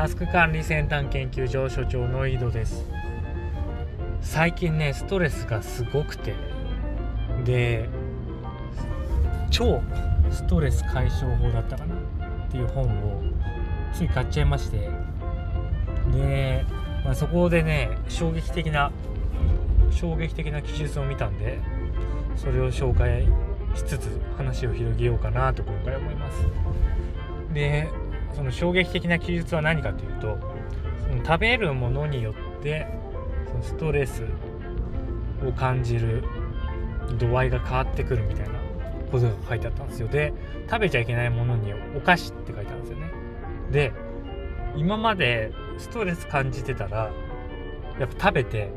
タスク管理先端研究所所長の井戸です。最近ねストレスがすごくて。で超ストレス解消法だったかな？っていう本をつい買っちゃいまして。で、まあ、そこでね衝撃的な衝撃的な記述を見たんでそれを紹介しつつ話を広げようかなと今回思います。でその衝撃的な記述は何かというとその食べるものによってそのストレスを感じる度合いが変わってくるみたいなことが書いてあったんですよ。で食べちゃいけないものにお菓子って書いてあるんですよね。で今までストレス感じてたらやっぱ食べて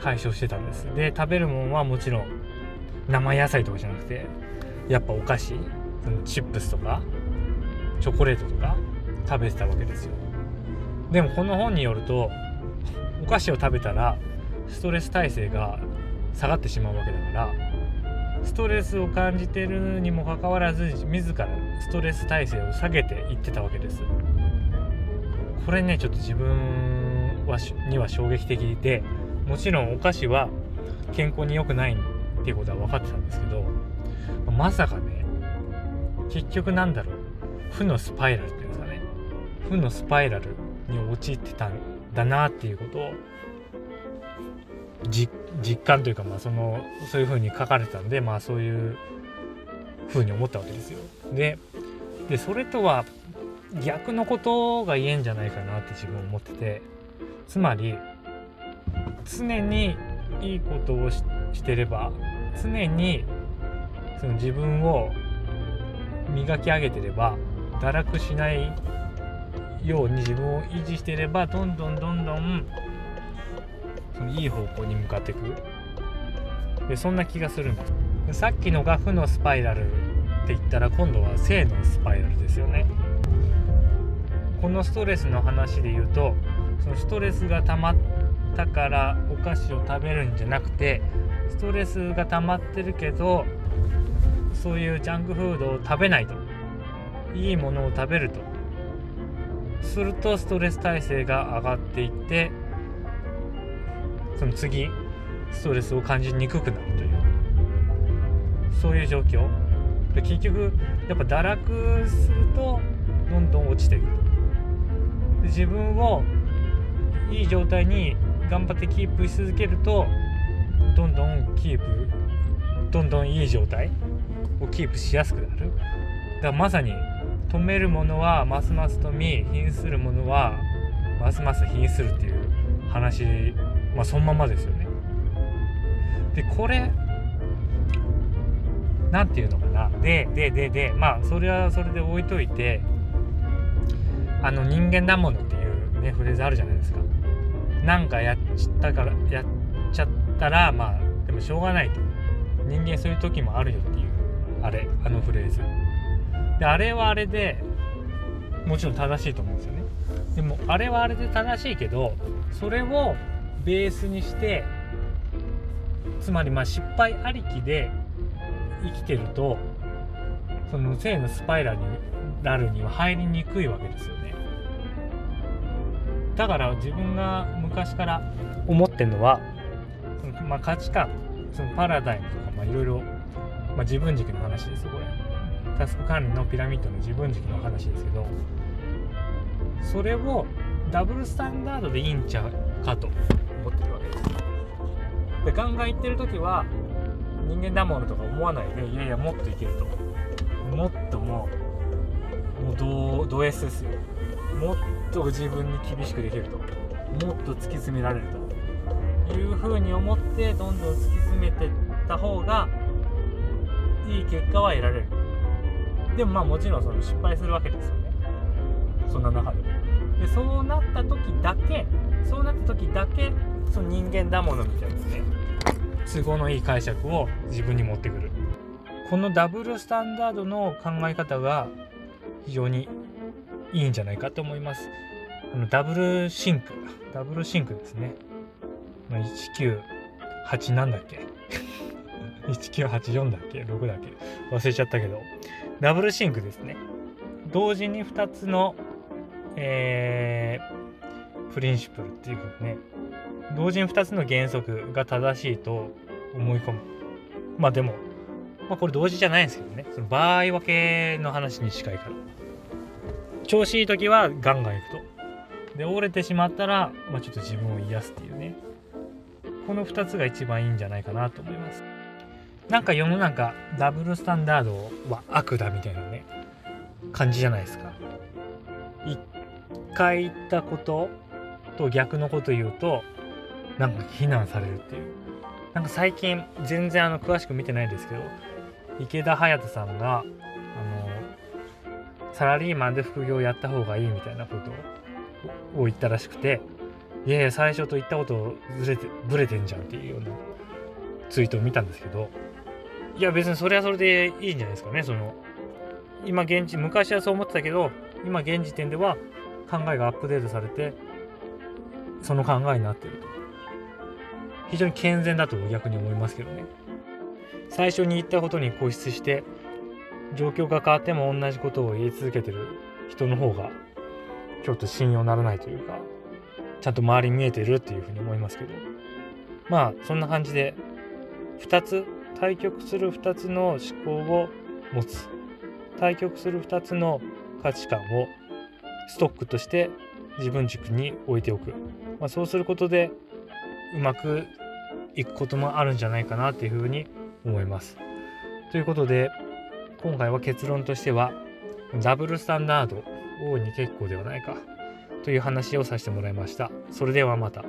解消してたんです。で食べるものはもちろん生野菜とかじゃなくてやっぱお菓子そのチップスとかチョコレートとか食べてたわけですよ。でもこの本によるとお菓子を食べたらストレス耐性が下がってしまうわけだからストレスを感じてるにもかかわらず自らストレス耐性を下げていってたわけです。これねちょっと自分はには衝撃的でもちろんお菓子は健康に良くないっていうことは分かってたんですけどまさかね結局なんだろう。負のスパイラルっていうんですかね負のスパイラルに陥ってたんだなっていうことを実感というかまあそのそういう風に書かれてたんでまあそういう風に思ったわけですよ。ででそれとは逆のことが言えんじゃないかなって自分思っててつまり常にいいことをしてれば常にその自分を磨き上げてれば堕落しないように自分を維持していればどんどんどんどんそのいい方向に向かっていく。でそんな気がするんですさっきのが負のスパイラルって言ったら今度は正のスパイラルですよね。このストレスの話で言うとそのストレスが溜まったからお菓子を食べるんじゃなくてストレスが溜まってるけどそういうジャンクフードを食べないと。いいものを食べると。するとストレス耐性が上がっていってその次ストレスを感じにくくなるという。そういう状況。で結局やっぱ堕落するとどんどん落ちていくで自分をいい状態に頑張ってキープし続けるとどんどんキープどんどんいい状態をキープしやすくなる。だからまさに止めるものはますます富み貧するものはますます貧するっていう話まあそのままですよね。でこれ何て言うのかな。ででででまあそれはそれで置いといてあの人間だものっていうねフレーズあるじゃないですか。なんかやっちったからやっちゃったらまあでもしょうがないと。人間そういう時もあるよっていうあれあのフレーズ。であれはあれでもちろん正しいと思うんですよね。でもあれはあれで正しいけどそれをベースにしてつまりまあ失敗ありきで生きてるとその性のスパイラルには入りにくいわけですよね。だから自分が昔から思ってるのはその、まあ、価値観そのパラダイムとか、まあ、いろいろ、ま、自分軸の話ですよこれ。タスク管理のピラミッドの自分軸の話ですけどそれをダブルスタンダードでいいんちゃうかと思ってるわけです。でガンガン言ってる時は人間だものとか思わないでいやいやもっといけると。もっともうもうドド S ですよ。もっと自分に厳しくできると。もっと突き詰められると。いうふうに思ってどんどん突き詰めてった方がいい結果は得られる。でもまあもちろんその失敗するわけですよね。そんな中でも。でそうなった時だけそうなった時だけその人間だものみたいなね。都合のいい解釈を自分に持ってくる。このダブルスタンダードの考え方が非常にいいんじゃないかと思います。あのダブルシンクダブルシンクですね。198なんだっけ？1984だっけ？6だっけ？忘れちゃったけど。ダブルシンクですね。同時に2つのえー、プリンシプルっていうふうにね。同時に2つの原則が正しいと思い込む。まあでも、まあ、これ同時じゃないんですけどね。その場合分けの話に近いから。調子いい時はガンガンいくと。で折れてしまったら、まあ、ちょっと自分を癒すっていうね。この2つが一番いいんじゃないかなと思います。なんか世の中ダブルスタンダードは悪だみたいなね感じじゃないですか。一回言ったことと逆のこと言うとなんか非難されるっていう。なんか最近全然あの詳しく見てないんですけど池田隼人さんがあのサラリーマンで副業やった方がいいみたいなことを言ったらしくていやいや最初と言ったことずれてブレてんじゃんっていうようなツイートを見たんですけどいや別にそれはそれでいいんじゃないですかね。その今現地昔はそう思ってたけど今現時点では考えがアップデートされてその考えになっていると。非常に健全だと逆に思いますけどね。最初に言ったことに固執して状況が変わっても同じことを言い続けてる人の方がちょっと信用ならないというかちゃんと周り見えてるっていうふうに思いますけど。まあそんな感じで2つ対極する2つの思考を持つ対極する2つの価値観をストックとして自分軸に置いておく、まあ、そうすることでうまくいくこともあるんじゃないかなっていうふうに思います。ということで今回は結論としてはダブルスタンダード大いに結構ではないかという話をさせてもらいました。それではまた。